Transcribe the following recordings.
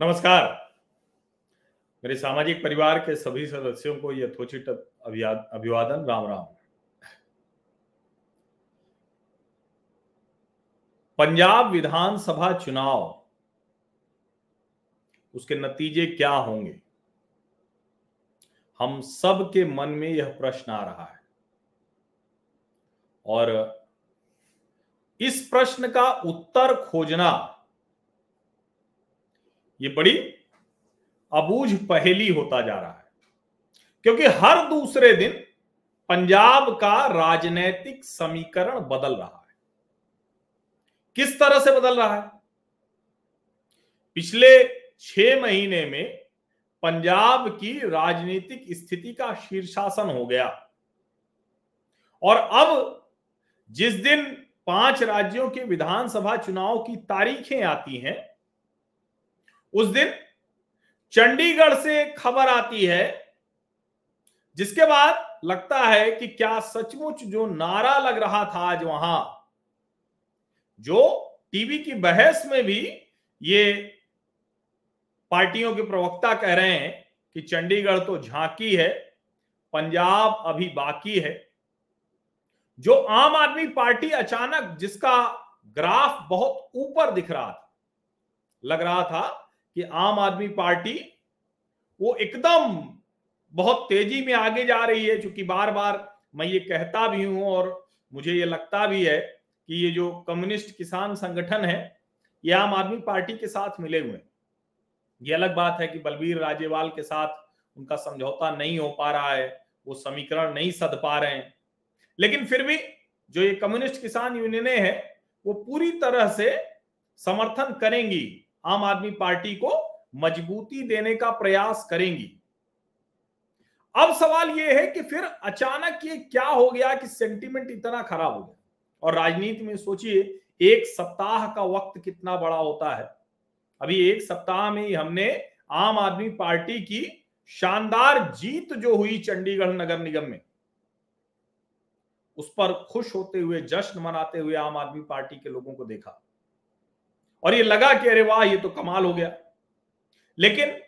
नमस्कार। मेरे सामाजिक परिवार के सभी सदस्यों को यथोचित अभिवादन, राम राम। पंजाब विधानसभा चुनाव, उसके नतीजे क्या होंगे? हम सब के मन में यह प्रश्न आ रहा है। और इस प्रश्न का उत्तर खोजना ये बड़ी अबूझ पहेली होता जा रहा है। क्योंकि हर दूसरे दिन पंजाब का राजनैतिक समीकरण बदल रहा है। किस तरह से बदल रहा है? पिछले छह महीने में पंजाब की राजनीतिक स्थिति का शीर्षासन हो गया। और अब जिस दिन पाँच राज्यों के विधानसभा चुनाव की तारीखें आती हैं उस दिन चंडीगढ़ से खबर आती है, जिसके बाद लगता है कि क्या सचमुच जो नारा लग रहा था आज वहाँ, जो टीवी की बहस में भी ये पार्टियों के प्रवक्ता कह रहे हैं कि चंडीगढ़ तो झांकी है, पंजाब अभी बाकी है। जो आम आदमी पार्टी अचानक जिसका ग्राफ बहुत ऊपर दिख रहा था, लग रहा था कि आम आदमी पार्टी वो एकदम बहुत तेज़ी में आगे जा रही है क्योंकि बार बार मैं ये कहता भी हूँ और मुझे ये लगता भी है कि ये जो कम्युनिस्ट किसान संगठन है, ये आम आदमी पार्टी के साथ मिले हुए ये अलग बात है कि बलबीर राजेवाल के साथ उनका समझौता नहीं हो पा रहा है, वो समीकरण नहीं सद पा रहे हैं। लेकिन फिर भी जो ये कम्युनिस्ट किसान यूनियन है, वो पूरी तरह से समर्थन करेंगी। आम आदमी पार्टी को मजबूती देने का प्रयास करेंगी। अब सवाल यह है कि फिर अचानक ये क्या हो गया कि सेंटिमेंट इतना खराब हो गया? और राजनीति में सोचिए, एक सप्ताह का वक्त कितना बड़ा होता है। अभी एक सप्ताह में ही हमने आम आदमी पार्टी की शानदार जीत जो हुई चंडीगढ़ नगर निगम में, उस पर खुश होते हुए, जश्न मनाते हुए आम आदमी पार्टी के लोगों को देखा। और ये लगा कि अरे वाह, ये तो कमाल हो गया। लेकिन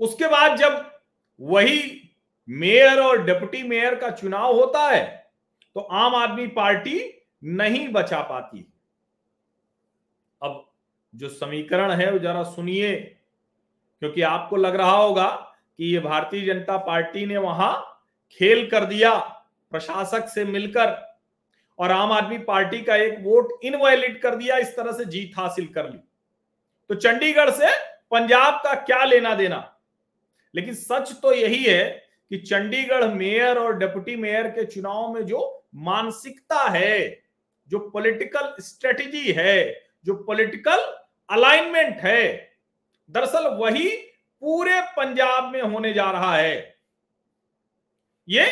उसके बाद जब वही मेयर और डिप्टी मेयर का चुनाव होता है तो आम आदमी पार्टी नहीं बचा पाती। अब जो समीकरण है, वो जरा सुनिए, क्योंकि आपको लग रहा होगा कि ये भारतीय जनता पार्टी ने वहाँ खेल कर दिया, प्रशासक से मिलकर। और आम आदमी पार्टी का एक वोट इनवायलेट कर दिया, इस तरह से जीत हासिल कर ली। तो चंडीगढ़ से पंजाब का क्या लेना देना? लेकिन सच तो यही है कि चंडीगढ़ मेयर और डिप्टी मेयर के चुनाव में जो मानसिकता है, जो पॉलिटिकल स्ट्रेटेजी है, जो पॉलिटिकल अलाइनमेंट है, दरअसल वही पूरे पंजाब में होने जा रहा है। ये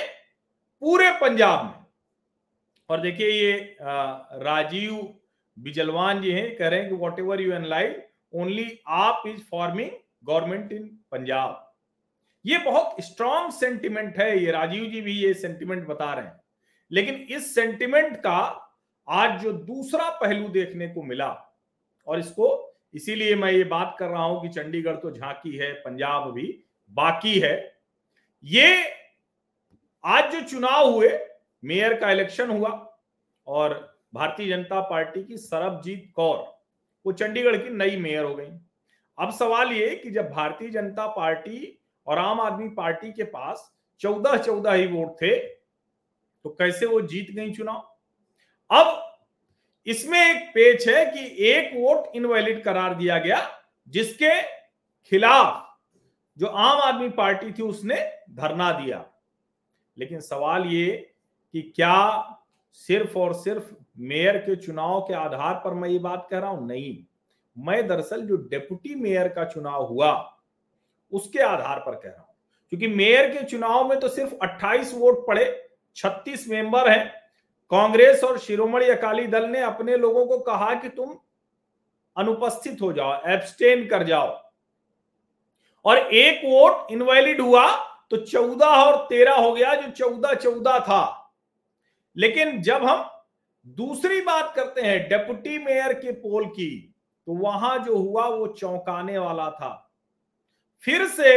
पूरे पंजाब में। और देखिए ये राजीव बिजलवान जी हैं, कह रहे हैं कि whatever you analyse only AAP is forming government in Punjab ये बहुत स्ट्रॉन्ग सेंटिमेंट है, ये राजीव जी भी ये सेंटिमेंट बता रहे हैं। लेकिन इस सेंटिमेंट का आज जो दूसरा पहलू देखने को मिला, और इसको इसीलिए मैं ये बात कर रहा हूँ कि चंडीगढ़ तो झांकी है, पंजाब भी बाकी है। ये आज जो चुनाव हुए मेयर का इलेक्शन हुआ और भारतीय जनता पार्टी की सरबजीत कौर, वो चंडीगढ़ की नई मेयर हो गई। अब सवाल ये कि जब भारतीय जनता पार्टी और आम आदमी पार्टी के पास चौदह चौदह ही वोट थे तो कैसे वो जीत गई चुनाव? अब इसमें एक पेच है कि एक वोट इनवैलिड करार दिया गया, जिसके खिलाफ जो आम आदमी पार्टी थी उसने धरना दिया। लेकिन सवाल ये कि क्या सिर्फ़ और सिर्फ़ मेयर के चुनाव के आधार पर मैं ये बात कह रहा हूँ? नहीं। मैं दरअसल जो डिप्टी मेयर का चुनाव हुआ, उसके आधार पर कह रहा हूँ। क्योंकि मेयर के चुनाव में तो सिर्फ़ 28 वोट पड़े 36 मेंबर हैं। कांग्रेस और शिरोमणि अकाली दल ने अपने लोगों को कहा कि तुम अनुपस्थित हो जाओ, एब्सटेन कर जाओ। और एक वोट इनवैलिड हुआ तो चौदह और तेरह हो गया, जो चौदह चौदह था। लेकिन जब हम दूसरी बात करते हैं डेप्यूटी मेयर के पोल की तो वहाँ जो हुआ वो चौंकाने वाला था। फिर से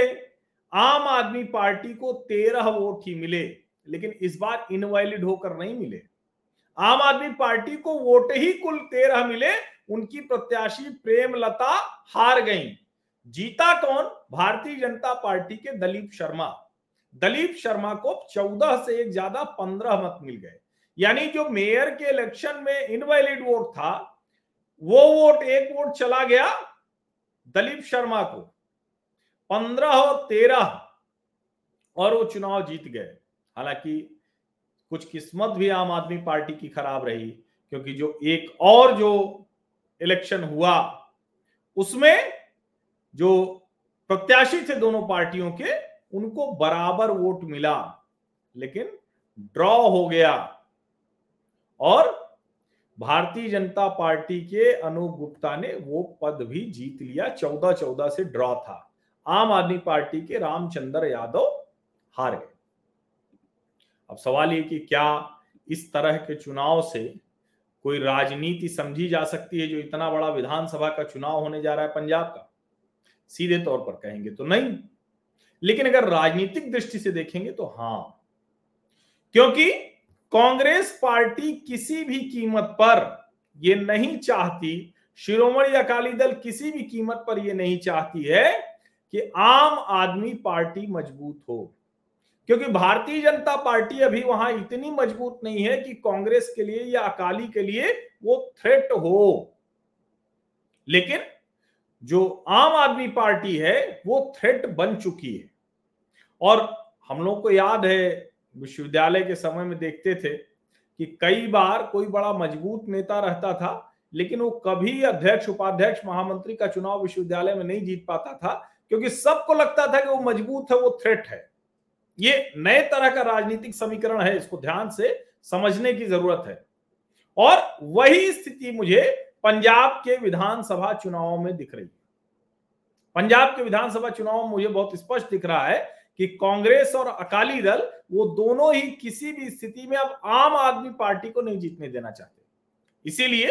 आम आदमी पार्टी को तेरह वोट ही मिले, लेकिन इस बार इनवैलिड होकर नहीं मिले। आम आदमी पार्टी को वोट ही कुल तेरह मिले, उनकी प्रत्याशी प्रेमलता हार गई। जीता कौन? भारतीय जनता पार्टी के दलीप शर्मा। दलीप शर्मा को चौदह से एक ज़्यादा पंद्रह मत मिल गए। यानी जो मेयर के इलेक्शन में इनवैलिड वोट था, वो वोट एक वोट चला गया दलीप शर्मा को। पंद्रह और तेरह और वो चुनाव जीत गए। हालाँकि कुछ किस्मत भी आम आदमी पार्टी की खराब रही, क्योंकि जो एक और जो इलेक्शन हुआ, उसमें जो प्रत्याशी थे दोनों पार्टियों के, उनको बराबर वोट मिला, लेकिन ड्रॉ हो गया। और भारतीय जनता पार्टी के अनूप गुप्ता ने वो पद भी जीत लिया चौदह चौदह से ड्रॉ था। आम आदमी पार्टी के रामचंद्र यादव हार। गए अब सवाल ये कि क्या इस तरह के चुनाव से कोई राजनीति समझी जा सकती है जो इतना बड़ा विधानसभा का चुनाव होने जा रहा है पंजाब का? सीधे तौर पर कहेंगे तो नहीं। लेकिन अगर राजनीतिक दृष्टि से देखेंगे तो हाँ। क्योंकि कांग्रेस पार्टी किसी भी कीमत पर यह नहीं चाहती, शिरोमणि अकाली दल किसी भी कीमत पर यह नहीं चाहती है कि आम आदमी पार्टी मज़बूत हो। क्योंकि भारतीय जनता पार्टी अभी वहाँ इतनी मज़बूत नहीं है कि कांग्रेस के लिए या अकाली के लिए वो थ्रेट हो। लेकिन जो आम आदमी पार्टी है, वो थ्रेट बन चुकी है। और हम लोग को याद है विश्वविद्यालय के समय में देखते थे कि कई बार कोई बड़ा मज़बूत नेता रहता था, लेकिन वो कभी अध्यक्ष, उपाध्यक्ष, महामंत्री का चुनाव विश्वविद्यालय में नहीं जीत पाता था, क्योंकि सबको लगता था कि वो मज़बूत है, वो थ्रेट है। ये नए तरह का राजनीतिक समीकरण है, इसको ध्यान से समझने की ज़रूरत है। और वही स्थिति मुझे पंजाब के विधानसभा चुनाव में दिख रही है। पंजाब के विधानसभा चुनाव मुझे बहुत स्पष्ट दिख रहा है कि कांग्रेस और अकाली दल वो दोनों ही किसी भी स्थिति में अब आम आदमी पार्टी को नहीं जीतने देना चाहते। इसीलिए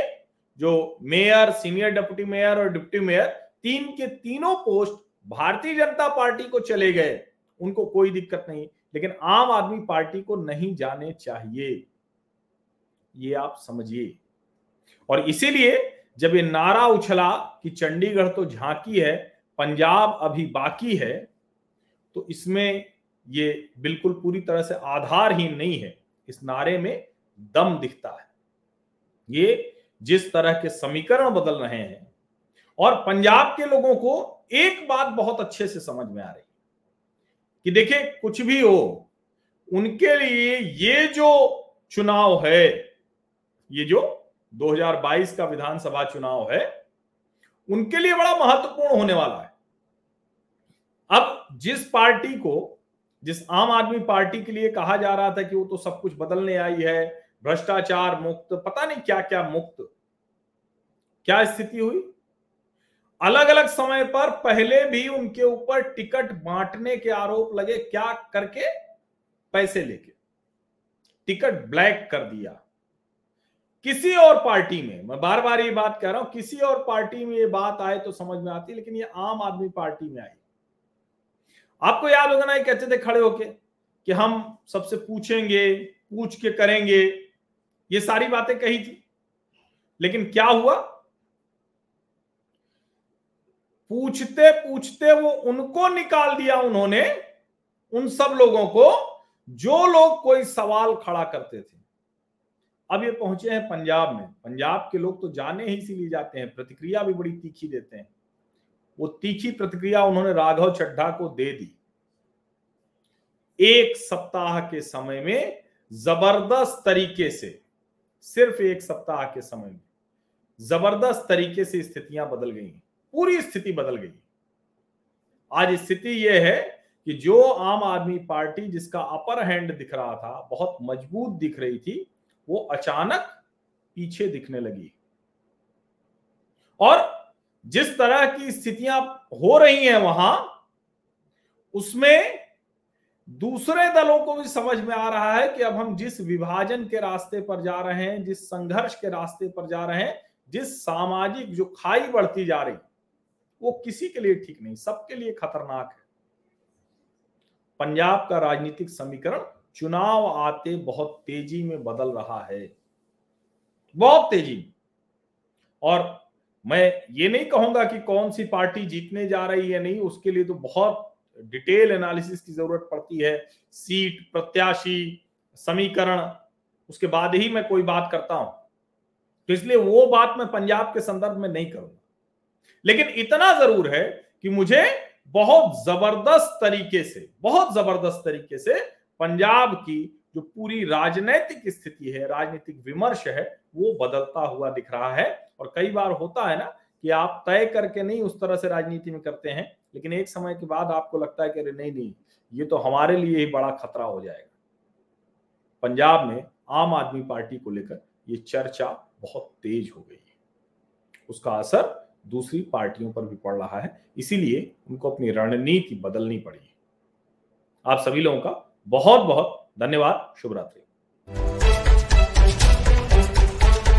जो मेयर, सीनियर डिप्टी मेयर और डिप्टी मेयर, तीन के तीनों पोस्ट भारतीय जनता पार्टी को चले गए, उनको कोई दिक्कत नहीं। लेकिन आम आदमी पार्टी को नहीं जाने चाहिए। ये आप समझिए। और इसीलिए जब ये नारा उछला कि चंडीगढ़ तो झांकी है, पंजाब अभी बाकी है तो इसमें ये बिल्कुल पूरी तरह से आधारहीन नहीं है। इस नारे में दम दिखता है। ये जिस तरह के समीकरण बदल रहे हैं और पंजाब के लोगों को एक बात बहुत अच्छे से समझ में आ रही है कि देखिए, कुछ भी हो, उनके लिए ये जो चुनाव है, ये जो 2022 का विधानसभा चुनाव है, उनके लिए बड़ा महत्वपूर्ण होने वाला है। अब जिस पार्टी को जिस आम आदमी पार्टी के लिए कहा जा रहा था कि वो तो सब कुछ बदलने आई है, भ्रष्टाचार मुक्त, पता नहीं क्या क्या मुक्त। क्या स्थिति हुई? अलग अलग समय पर पहले भी उनके ऊपर टिकट बांटने के आरोप लगे क्या करके? पैसे लेके। टिकट ब्लैक कर दिया। किसी और पार्टी में, मैं बार बार ये बात कह रहा हूँ, किसी और पार्टी में ये बात आए तो समझ में आती, लेकिन ये आम आदमी पार्टी में आई। आपको याद होगा ना, ये कहते थे खड़े होके कि हम सबसे पूछेंगे, पूछ के करेंगे। ये सारी बातें कही थी। लेकिन क्या हुआ? पूछते पूछते वो उनको निकाल दिया उन्होंने, उन सब लोगों को, जो लोग कोई सवाल खड़ा करते थे। अब ये पहुँचे हैं पंजाब में। पंजाब के लोग तो जाने ही इसीलिए जाते हैं, प्रतिक्रिया भी बड़ी तीखी देते हैं। वो तीखी प्रतिक्रिया उन्होंने राघव चड्ढा को दे दी। एक सप्ताह के समय में ज़बरदस्त तरीके से, सिर्फ़ एक सप्ताह के समय में, ज़बरदस्त तरीके से स्थितियाँ बदल गई, पूरी स्थिति बदल गई। आज स्थिति यह है कि जो आम आदमी पार्टी जिसका अपर हैंड दिख रहा था, बहुत मज़बूत दिख रही थी, वो अचानक पीछे दिखने लगी। और जिस तरह की स्थितियाँ हो रही हैं वहाँ, उसमें दूसरे दलों को भी समझ में आ रहा है कि अब हम जिस विभाजन के रास्ते पर जा रहे हैं, जिस संघर्ष के रास्ते पर जा रहे हैं, जिस सामाजिक जो खाई बढ़ती जा रही, वो किसी के लिए ठीक नहीं, सबके लिए खतरनाक है। पंजाब का राजनीतिक समीकरण चुनाव आते बहुत तेज़ी में बदल रहा है, बहुत तेज़ी में। और मैं ये नहीं कहूँगा कि कौन सी पार्टी जीतने जा रही है, नहीं, उसके लिए तो बहुत डिटेल एनालिसिस की ज़रूरत पड़ती है। सीट, प्रत्याशी, समीकरण, उसके बाद ही मैं कोई बात करता हूँ। तो इसलिए वो बात मैं पंजाब के संदर्भ में नहीं करूँगा। लेकिन इतना ज़रूर है कि मुझे बहुत ज़बरदस्त तरीके से, बहुत ज़बरदस्त तरीके से पंजाब की जो पूरी राजनीतिक स्थिति है, राजनीतिक विमर्श है वो बदलता हुआ दिख रहा है। और कई बार होता है ना कि आप तय करके नहीं उस तरह से राजनीति में करते हैं, लेकिन एक समय के बाद आपको लगता है कि अरे नहीं नहीं, ये तो हमारे लिए ही बड़ा खतरा हो जाएगा। पंजाब में आम आदमी पार्टी को लेकर ये चर्चा बहुत तेज हो गई है। उसका असर दूसरी पार्टियों पर भी पड़ रहा है, इसीलिए उनको अपनी रणनीति बदलनी पड़ी आप सभी लोगों का बहुत बहुत धन्यवाद। शुभ रात्रि